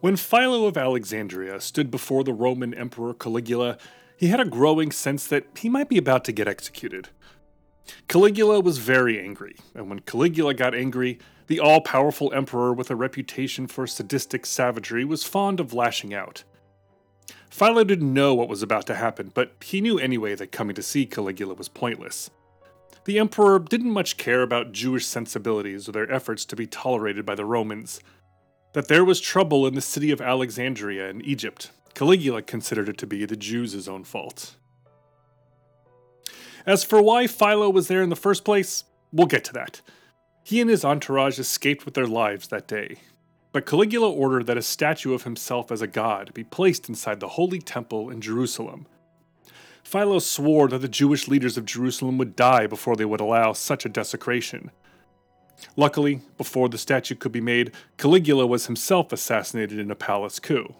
When Philo of Alexandria stood before the Roman Emperor Caligula, he had a growing sense that he might be about to get executed. Caligula was very angry, and when Caligula got angry, the all powerful emperor with a reputation for sadistic savagery was fond of lashing out. Philo didn't know what was about to happen, but he knew anyway that coming to see Caligula was pointless. The emperor didn't much care about Jewish sensibilities or their efforts to be tolerated by the Romans. That there was trouble in the city of Alexandria in Egypt, Caligula considered it to be the Jews' own fault. As for why Philo was there in the first place, we'll get to that. He and his entourage escaped with their lives that day, but Caligula ordered that a statue of himself as a god be placed inside the Holy Temple in Jerusalem. Philo swore that the Jewish leaders of Jerusalem would die before they would allow such a desecration. Luckily, before the statue could be made, Caligula was himself assassinated in a palace coup.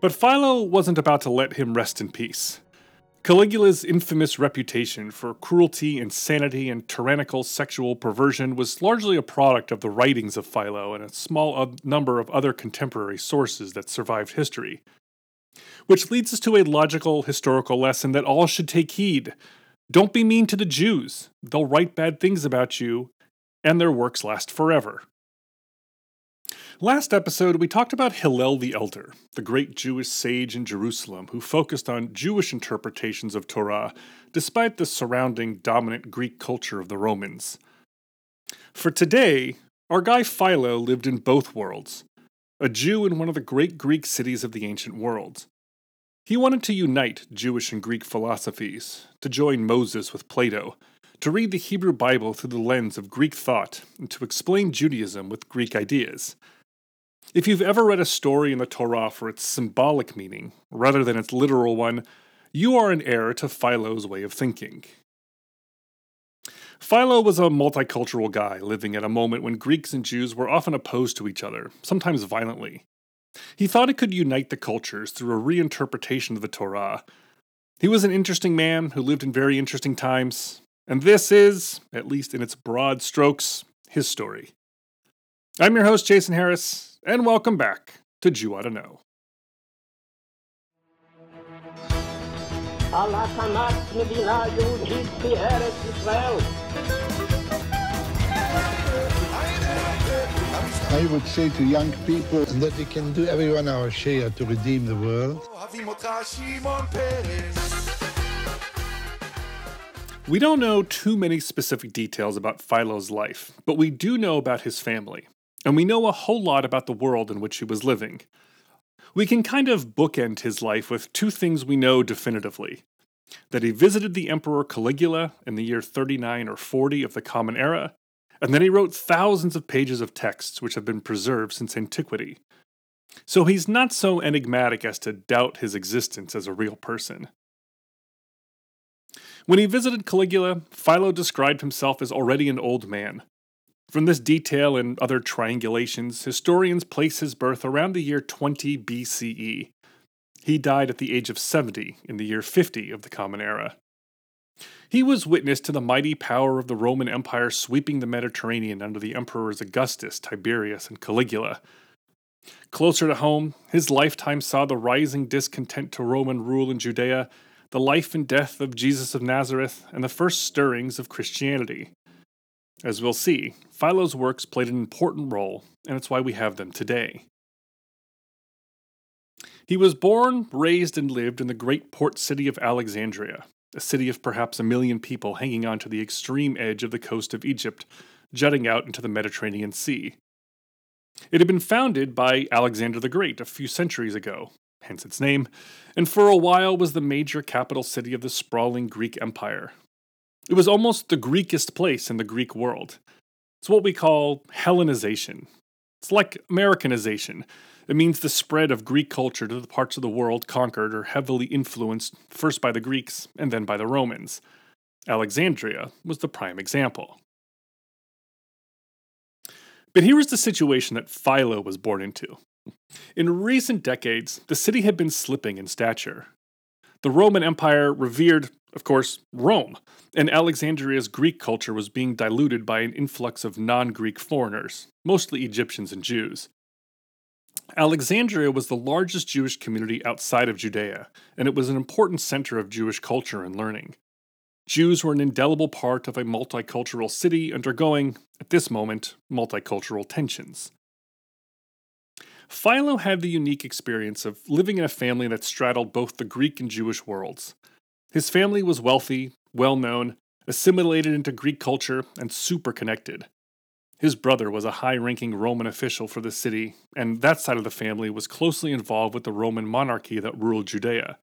But Philo wasn't about to let him rest in peace. Caligula's infamous reputation for cruelty, insanity, and tyrannical sexual perversion was largely a product of the writings of Philo and a small number of other contemporary sources that survived history. Which leads us to a logical historical lesson that all should take heed. Don't be mean to the Jews. They'll write bad things about you, and their works last forever. Last episode, we talked about Hillel the Elder, the great Jewish sage in Jerusalem who focused on Jewish interpretations of Torah, despite the surrounding dominant Greek culture of the Romans. For today, our guy Philo lived in both worlds, a Jew in one of the great Greek cities of the ancient world. He wanted to unite Jewish and Greek philosophies, to join Moses with Plato, to read the Hebrew Bible through the lens of Greek thought, and to explain Judaism with Greek ideas. If you've ever read a story in the Torah for its symbolic meaning, rather than its literal one, you are an heir to Philo's way of thinking. Philo was a multicultural guy living at a moment when Greeks and Jews were often opposed to each other, sometimes violently. He thought it could unite the cultures through a reinterpretation of the Torah. He was an interesting man who lived in very interesting times, and this is, at least in its broad strokes, his story. I'm your host, Jason Harris, and welcome back to Jew Oughta Know. I would say to young people that we can do everyone our share to redeem the world. We don't know too many specific details about Philo's life, but we do know about his family and we know a whole lot about the world in which he was living. We can kind of bookend his life with two things we know definitively that he visited the Emperor Caligula in the year 39 or 40 of the Common Era, and that he wrote thousands of pages of texts which have been preserved since antiquity. So he's not so enigmatic as to doubt his existence as a real person. When he visited Caligula, Philo described himself as already an old man, from this detail and other triangulations, historians place his birth around the year 20 BCE. He died at the age of 70 in the year 50 of the Common Era. He was witness to the mighty power of the Roman Empire sweeping the Mediterranean under the emperors Augustus, Tiberius, and Caligula. Closer to home, his lifetime saw the rising discontent to Roman rule in Judea, the life and death of Jesus of Nazareth, and the first stirrings of Christianity. As we'll see, Philo's works played an important role, and it's why we have them today. He was born, raised, and lived in the great port city of Alexandria, a city of perhaps a million people hanging on to the extreme edge of the coast of Egypt, jutting out into the Mediterranean Sea. It had been founded by Alexander the Great a few centuries ago, hence its name, and for a while was the major capital city of the sprawling Greek Empire, it was almost the Greekest place in the Greek world. It's what we call Hellenization. It's like Americanization. It means the spread of Greek culture to the parts of the world conquered or heavily influenced first by the Greeks and then by the Romans. Alexandria was the prime example. But here was the situation that Philo was born into. In recent decades, the city had been slipping in stature. The Roman Empire revered, of course, Rome, and Alexandria's Greek culture was being diluted by an influx of non Greek foreigners, mostly Egyptians and Jews. Alexandria was the largest Jewish community outside of Judea, and it was an important center of Jewish culture and learning. Jews were an indelible part of a multicultural city undergoing, at this moment, multicultural tensions. Philo had the unique experience of living in a family that straddled both the Greek and Jewish worlds. His family was wealthy, well known, assimilated into Greek culture, and super connected. His brother was a high ranking Roman official for the city, and that side of the family was closely involved with the Roman monarchy that ruled Judea.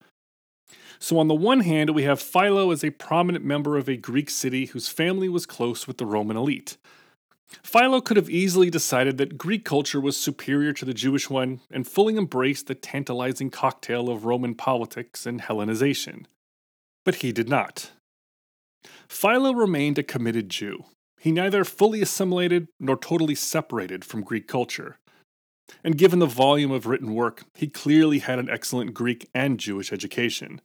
So, on the one hand, we have Philo as a prominent member of a Greek city whose family was close with the Roman elite. Philo could have easily decided that Greek culture was superior to the Jewish one and fully embraced the tantalizing cocktail of Roman politics and Hellenization. But he did not. Philo remained a committed Jew. He neither fully assimilated nor totally separated from Greek culture. And given the volume of written work, he clearly had an excellent Greek and Jewish education.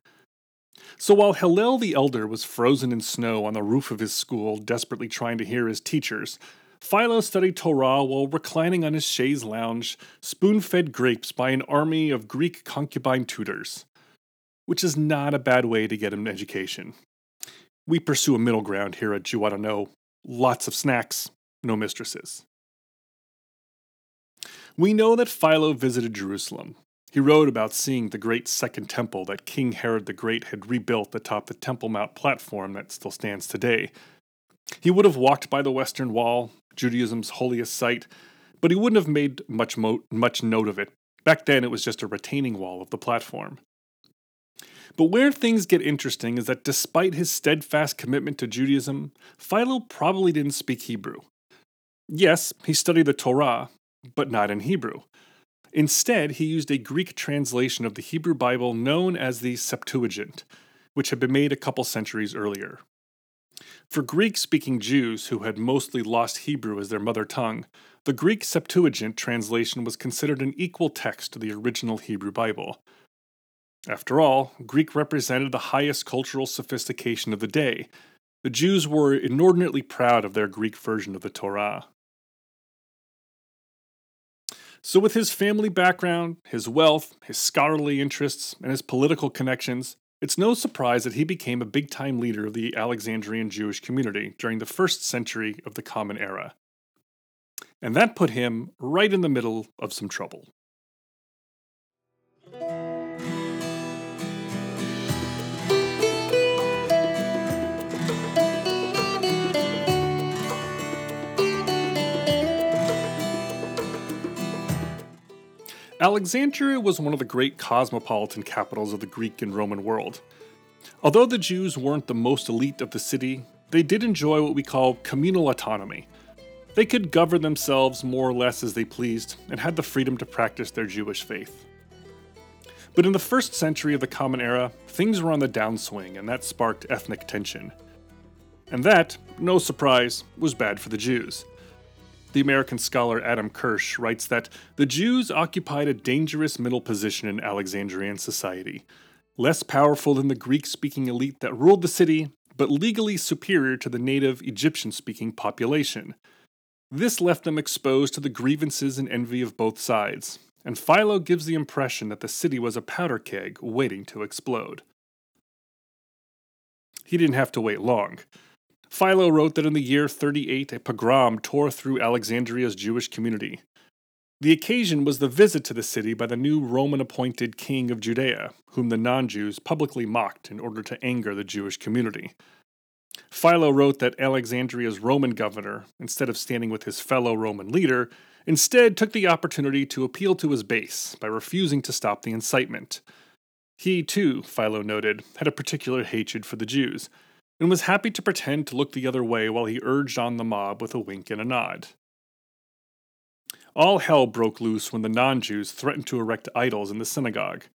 So while Hillel the Elder was frozen in snow on the roof of his school, desperately trying to hear his teachers, Philo studied Torah while reclining on his chaise lounge, spoon fed grapes by an army of Greek concubine tutors. Which is not a bad way to get an education. We pursue a middle ground here at Jew I Don't Know lots of snacks, no mistresses. We know that Philo visited Jerusalem. He wrote about seeing the great Second Temple that King Herod the Great had rebuilt atop the Temple Mount platform that still stands today. He would have walked by the Western Wall, Judaism's holiest site, but he wouldn't have made much, mo- much note of it. Back then, it was just a retaining wall of the platform. But where things get interesting is that despite his steadfast commitment to Judaism, Philo probably didn't speak Hebrew. Yes, he studied the Torah, but not in Hebrew. Instead, he used a Greek translation of the Hebrew Bible known as the Septuagint, which had been made a couple centuries earlier. For Greek speaking Jews who had mostly lost Hebrew as their mother tongue, the Greek Septuagint translation was considered an equal text to the original Hebrew Bible. After all, Greek represented the highest cultural sophistication of the day. The Jews were inordinately proud of their Greek version of the Torah. So, with his family background, his wealth, his scholarly interests, and his political connections, it's no surprise that he became a big time leader of the Alexandrian Jewish community during the first century of the Common Era. And that put him right in the middle of some trouble. Alexandria was one of the great cosmopolitan capitals of the Greek and Roman world. Although the Jews weren't the most elite of the city, they did enjoy what we call communal autonomy. They could govern themselves more or less as they pleased and had the freedom to practice their Jewish faith. But in the first century of the Common Era, things were on the downswing, and that sparked ethnic tension. And that, no surprise, was bad for the Jews. The American scholar Adam Kirsch writes that the Jews occupied a dangerous middle position in Alexandrian society, less powerful than the Greek speaking elite that ruled the city, but legally superior to the native Egyptian speaking population. This left them exposed to the grievances and envy of both sides, and Philo gives the impression that the city was a powder keg waiting to explode. He didn't have to wait long. Philo wrote that in the year 38, a pogrom tore through Alexandria's Jewish community. The occasion was the visit to the city by the new Roman appointed king of Judea, whom the non Jews publicly mocked in order to anger the Jewish community. Philo wrote that Alexandria's Roman governor, instead of standing with his fellow Roman leader, instead took the opportunity to appeal to his base by refusing to stop the incitement. He, too, Philo noted, had a particular hatred for the Jews, and was happy to pretend to look the other way while he urged on the mob with a wink and a nod. All hell broke loose when the non Jews threatened to erect idols in the synagogue.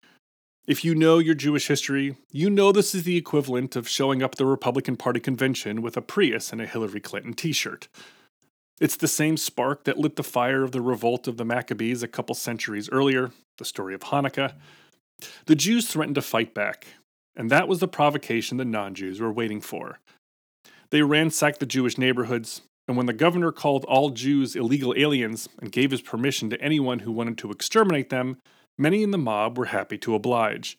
If you know your Jewish history, you know this is the equivalent of showing up at the Republican Party convention with a Prius and a Hillary Clinton t shirt. It's the same spark that lit the fire of the revolt of the Maccabees a couple centuries earlier, the story of Hanukkah. The Jews threatened to fight back, and that was the provocation the non Jews were waiting for. They ransacked the Jewish neighborhoods, and when the governor called all Jews illegal aliens and gave his permission to anyone who wanted to exterminate them, many in the mob were happy to oblige.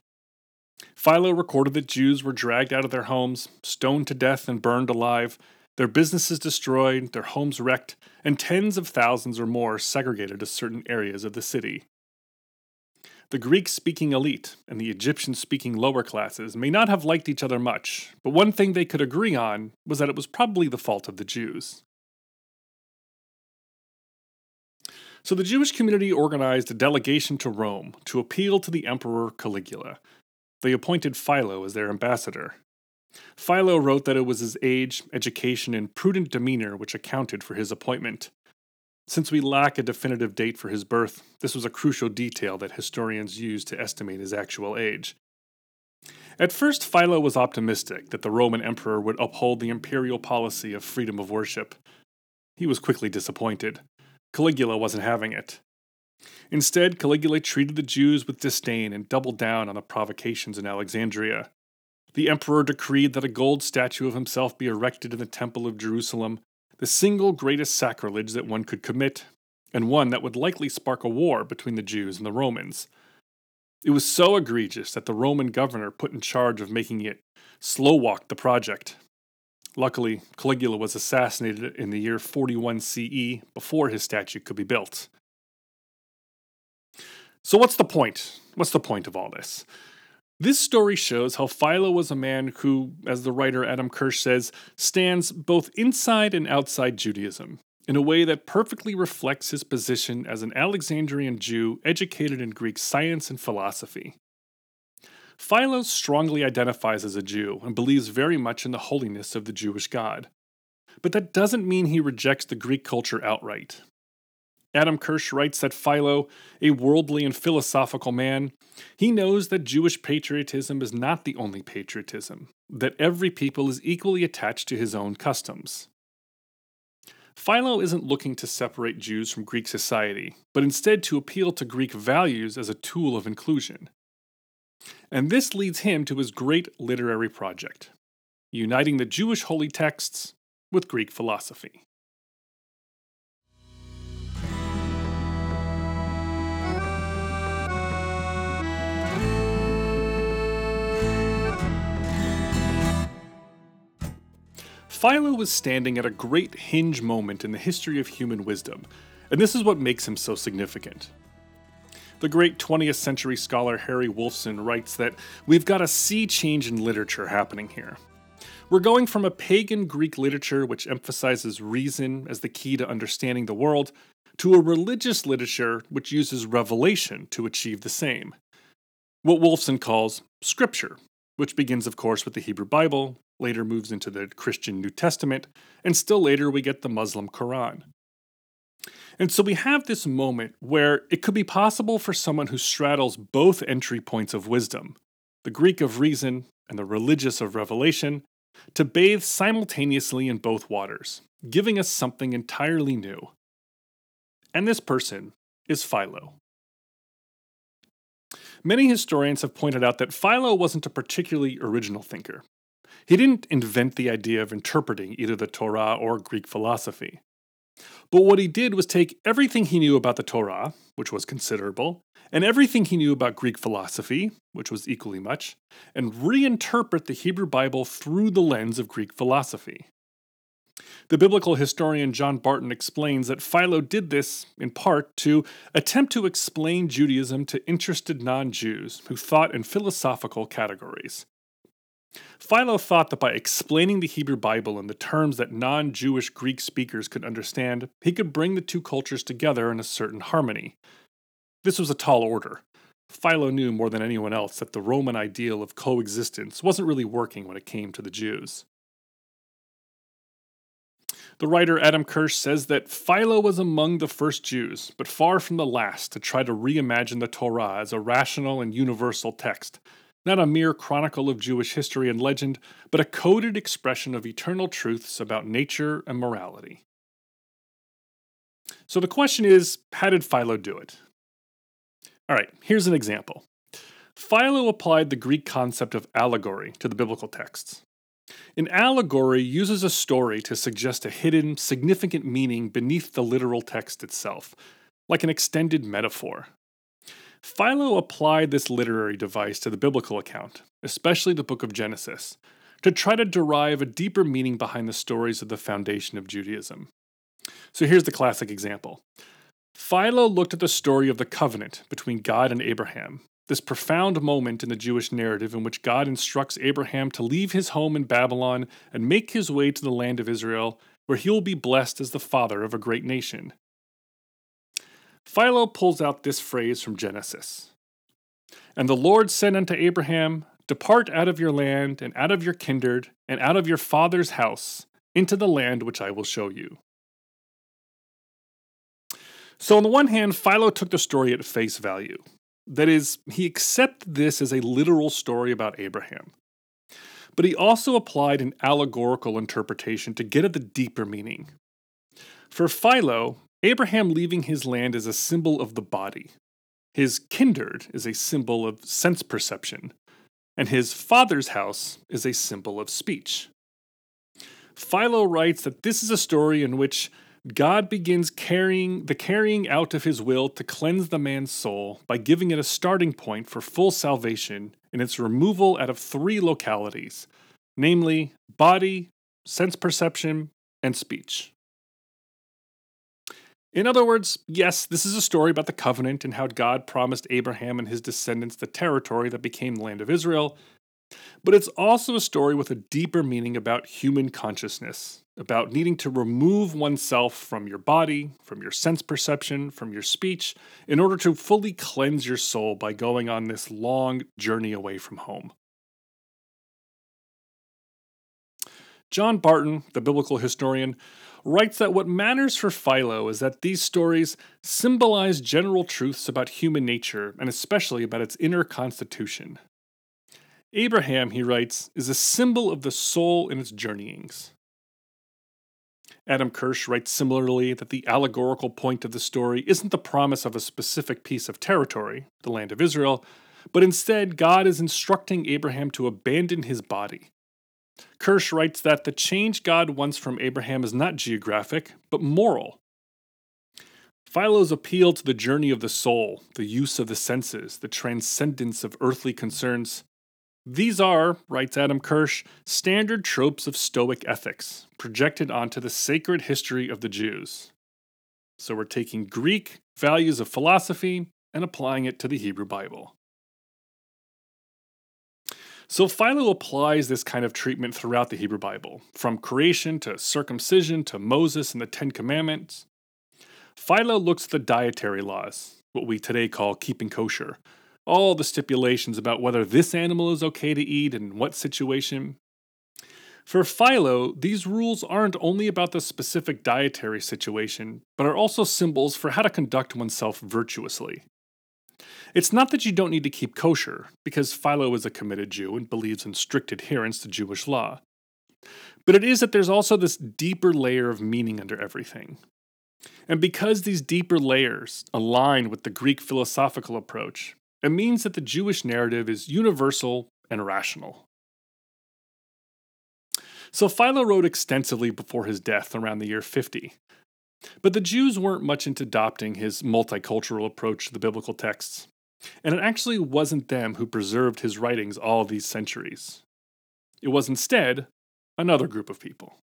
Philo recorded that Jews were dragged out of their homes, stoned to death, and burned alive, their businesses destroyed, their homes wrecked, and tens of thousands or more segregated to certain areas of the city. The Greek speaking elite and the Egyptian speaking lower classes may not have liked each other much, but one thing they could agree on was that it was probably the fault of the Jews. So the Jewish community organized a delegation to Rome to appeal to the Emperor Caligula. They appointed Philo as their ambassador. Philo wrote that it was his age, education, and prudent demeanor which accounted for his appointment. Since we lack a definitive date for his birth, this was a crucial detail that historians used to estimate his actual age. At first, Philo was optimistic that the Roman emperor would uphold the imperial policy of freedom of worship. He was quickly disappointed. Caligula wasn't having it. Instead, Caligula treated the Jews with disdain and doubled down on the provocations in Alexandria. The emperor decreed that a gold statue of himself be erected in the Temple of Jerusalem, the single greatest sacrilege that one could commit, and one that would likely spark a war between the Jews and the Romans. It was so egregious that the Roman governor put in charge of making it slow walk the project Luckily, Caligula was assassinated in the year 41 CE before his statue could be built. So, what's the point? What's the point of all this? This story shows how Philo was a man who, as the writer Adam Kirsch says, stands both inside and outside Judaism in a way that perfectly reflects his position as an Alexandrian Jew educated in Greek science and philosophy. Philo strongly identifies as a Jew and believes very much in the holiness of the Jewish God. But that doesn't mean he rejects the Greek culture outright. Adam Kirsch writes that Philo, a worldly and philosophical man, he knows that Jewish patriotism is not the only patriotism, that every people is equally attached to his own customs. Philo isn't looking to separate Jews from Greek society, but instead to appeal to Greek values as a tool of inclusion. And this leads him to his great literary project, uniting the Jewish holy texts with Greek philosophy. Philo was standing at a great hinge moment in the history of human wisdom, and this is what makes him so significant. The great 20th century scholar Harry Wolfson writes that we've got a sea change in literature happening here. We're going from a pagan Greek literature which emphasizes reason as the key to understanding the world to a religious literature which uses revelation to achieve the same. What Wolfson calls scripture, which begins, of course, with the Hebrew Bible, later moves into the Christian New Testament, and still later we get the Muslim Quran. And so we have this moment where it could be possible for someone who straddles both entry points of wisdom, the Greek of reason and the religious of revelation, to bathe simultaneously in both waters, giving us something entirely new. And this person is Philo. Many historians have pointed out that Philo wasn't a particularly original thinker. He didn't invent the idea of interpreting either the Torah or Greek philosophy. But what he did was take everything he knew about the Torah, which was considerable, and everything he knew about Greek philosophy, which was equally much, and reinterpret the Hebrew Bible through the lens of Greek philosophy. The biblical historian John Barton explains that Philo did this, in part, to attempt to explain Judaism to interested non Jews who thought in philosophical categories, Philo thought that by explaining the Hebrew Bible in the terms that non Jewish Greek speakers could understand, he could bring the two cultures together in a certain harmony. This was a tall order. Philo knew more than anyone else that the Roman ideal of coexistence wasn't really working when it came to the Jews. The writer Adam Kirsch says that Philo was among the first Jews, but far from the last to try to reimagine the Torah as a rational and universal text not a mere chronicle of Jewish history and legend, but a coded expression of eternal truths about nature and morality. So the question is how did Philo do it? All right, here's an example. Philo applied the Greek concept of allegory to the biblical texts. An allegory uses a story to suggest a hidden, significant meaning beneath the literal text itself, like an extended metaphor. Philo applied this literary device to the biblical account, especially the book of Genesis, to try to derive a deeper meaning behind the stories of the foundation of Judaism. So here's the classic example Philo looked at the story of the covenant between God and Abraham, this profound moment in the Jewish narrative in which God instructs Abraham to leave his home in Babylon and make his way to the land of Israel, where he will be blessed as the father of a great nation. Philo pulls out this phrase from Genesis And the Lord said unto Abraham, Depart out of your land, and out of your kindred, and out of your father's house, into the land which I will show you. So, on the one hand, Philo took the story at face value. That is, he accepted this as a literal story about Abraham. But he also applied an allegorical interpretation to get at the deeper meaning. For Philo, Abraham leaving his land is a symbol of the body. His kindred is a symbol of sense perception, and his father's house is a symbol of speech. Philo writes that this is a story in which God begins carrying the carrying out of his will to cleanse the man's soul by giving it a starting point for full salvation in its removal out of three localities, namely body, sense perception, and speech. In other words, yes, this is a story about the covenant and how God promised Abraham and his descendants the territory that became the land of Israel, but it's also a story with a deeper meaning about human consciousness, about needing to remove oneself from your body, from your sense perception, from your speech, in order to fully cleanse your soul by going on this long journey away from home. John Barton, the biblical historian, writes that what matters for Philo is that these stories symbolize general truths about human nature and especially about its inner constitution. Abraham, he writes, is a symbol of the soul in its journeyings. Adam Kirsch writes similarly that the allegorical point of the story isn't the promise of a specific piece of territory, the land of Israel, but instead God is instructing Abraham to abandon his body. Kirsch writes that the change God wants from Abraham is not geographic, but moral. Philo's appeal to the journey of the soul, the use of the senses, the transcendence of earthly concerns, these are, writes Adam Kirsch, standard tropes of Stoic ethics projected onto the sacred history of the Jews. So we're taking Greek values of philosophy and applying it to the Hebrew Bible. So Philo applies this kind of treatment throughout the Hebrew Bible, from creation to circumcision to Moses and the Ten Commandments. Philo looks at the dietary laws, what we today call keeping kosher, all the stipulations about whether this animal is okay to eat and what situation. For Philo, these rules aren't only about the specific dietary situation, but are also symbols for how to conduct oneself virtuously. It's not that you don't need to keep kosher, because Philo is a committed Jew and believes in strict adherence to Jewish law. But it is that there's also this deeper layer of meaning under everything. And because these deeper layers align with the Greek philosophical approach, it means that the Jewish narrative is universal and rational. So Philo wrote extensively before his death around the year 50. But the Jews weren't much into adopting his multicultural approach to the biblical texts, and it actually wasn't them who preserved his writings all these centuries. It was instead another group of people.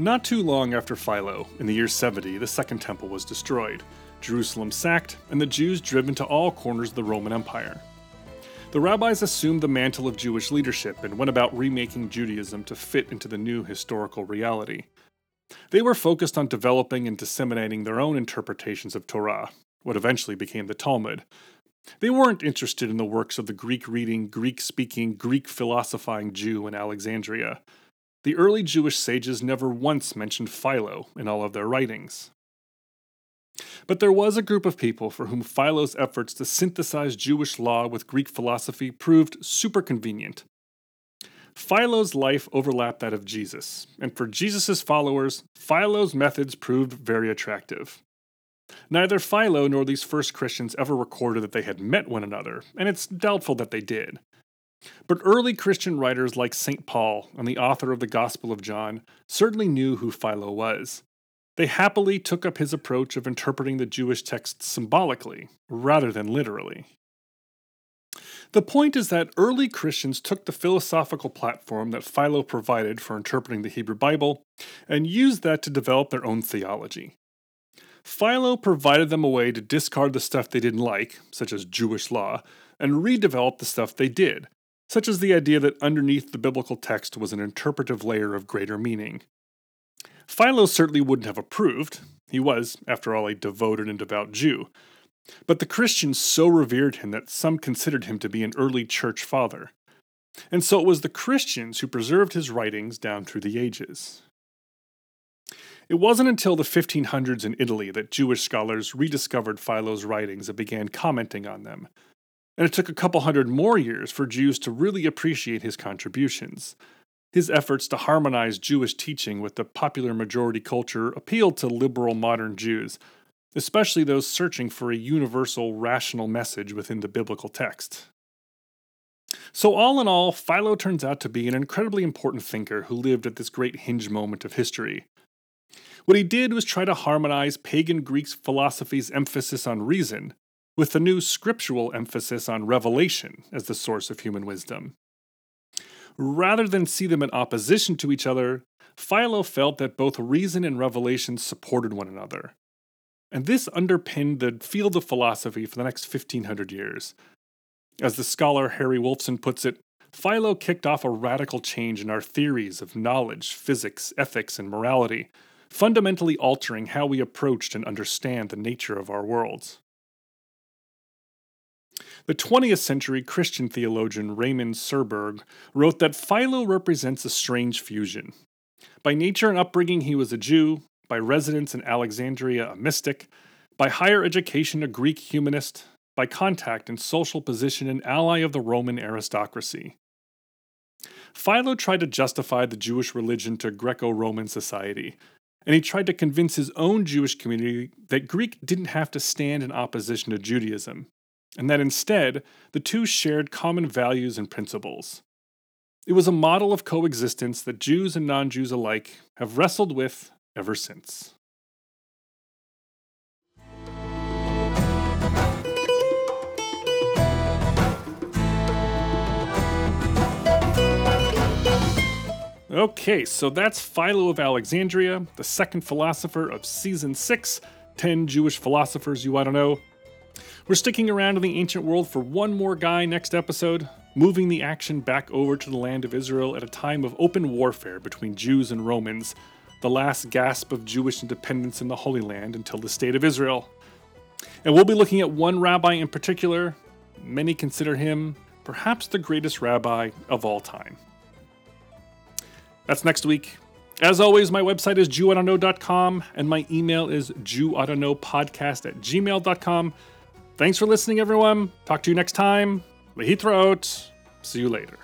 Not too long after Philo, in the year 70, the Second Temple was destroyed, Jerusalem sacked, and the Jews driven to all corners of the Roman Empire. The rabbis assumed the mantle of Jewish leadership and went about remaking Judaism to fit into the new historical reality. They were focused on developing and disseminating their own interpretations of Torah, what eventually became the Talmud. They weren't interested in the works of the Greek reading, Greek speaking, Greek philosophizing Jew in Alexandria. The early Jewish sages never once mentioned Philo in all of their writings. But there was a group of people for whom Philo's efforts to synthesize Jewish law with Greek philosophy proved super convenient. Philo's life overlapped that of Jesus, and for Jesus' followers, Philo's methods proved very attractive. Neither Philo nor these first Christians ever recorded that they had met one another, and it's doubtful that they did. But early Christian writers like St. Paul and the author of the Gospel of John certainly knew who Philo was. They happily took up his approach of interpreting the Jewish texts symbolically, rather than literally. The point is that early Christians took the philosophical platform that Philo provided for interpreting the Hebrew Bible and used that to develop their own theology. Philo provided them a way to discard the stuff they didn't like, such as Jewish law, and redevelop the stuff they did, such as the idea that underneath the biblical text was an interpretive layer of greater meaning. Philo certainly wouldn't have approved. He was, after all, a devoted and devout Jew. But the Christians so revered him that some considered him to be an early church father. And so it was the Christians who preserved his writings down through the ages. It wasn't until the 1500s in Italy that Jewish scholars rediscovered Philo's writings and began commenting on them. And it took a couple hundred more years for Jews to really appreciate his contributions. His efforts to harmonize Jewish teaching with the popular majority culture appealed to liberal modern Jews, especially those searching for a universal, rational message within the biblical text. So, all in all, Philo turns out to be an incredibly important thinker who lived at this great hinge moment of history. What he did was try to harmonize pagan Greek philosophy's emphasis on reason with the new scriptural emphasis on revelation as the source of human wisdom. Rather than see them in opposition to each other, Philo felt that both reason and revelation supported one another, and this underpinned the field of philosophy for the next 1500 years. As the scholar Harry Wolfson puts it, Philo kicked off a radical change in our theories of knowledge, physics, ethics, and morality, fundamentally altering how we approached and understand the nature of our worlds. The 20th century Christian theologian Raymond Serberg wrote that Philo represents a strange fusion. By nature and upbringing, he was a Jew, by residence in Alexandria, a mystic, by higher education, a Greek humanist, by contact and social position, an ally of the Roman aristocracy. Philo tried to justify the Jewish religion to Greco Roman society, and he tried to convince his own Jewish community that Greek didn't have to stand in opposition to Judaism, and that instead the two shared common values and principles. It was a model of coexistence that Jews and non Jews alike have wrestled with ever since. Okay, so that's Philo of Alexandria, the second philosopher of season 6 10 Jewish philosophers you ought to know. We're sticking around in the ancient world for one more guy next episode, moving the action back over to the land of Israel at a time of open warfare between Jews and Romans the last gasp of Jewish independence in the Holy Land until the State of Israel. And we'll be looking at one rabbi in particular. Many consider him perhaps the greatest rabbi of all time. That's next week. As always, my website is JewOughtaKnow.com and my email is JewOughtaKnowPodcast at gmail.com. Thanks for listening, everyone. Talk to you next time. Lehitraot. See you later.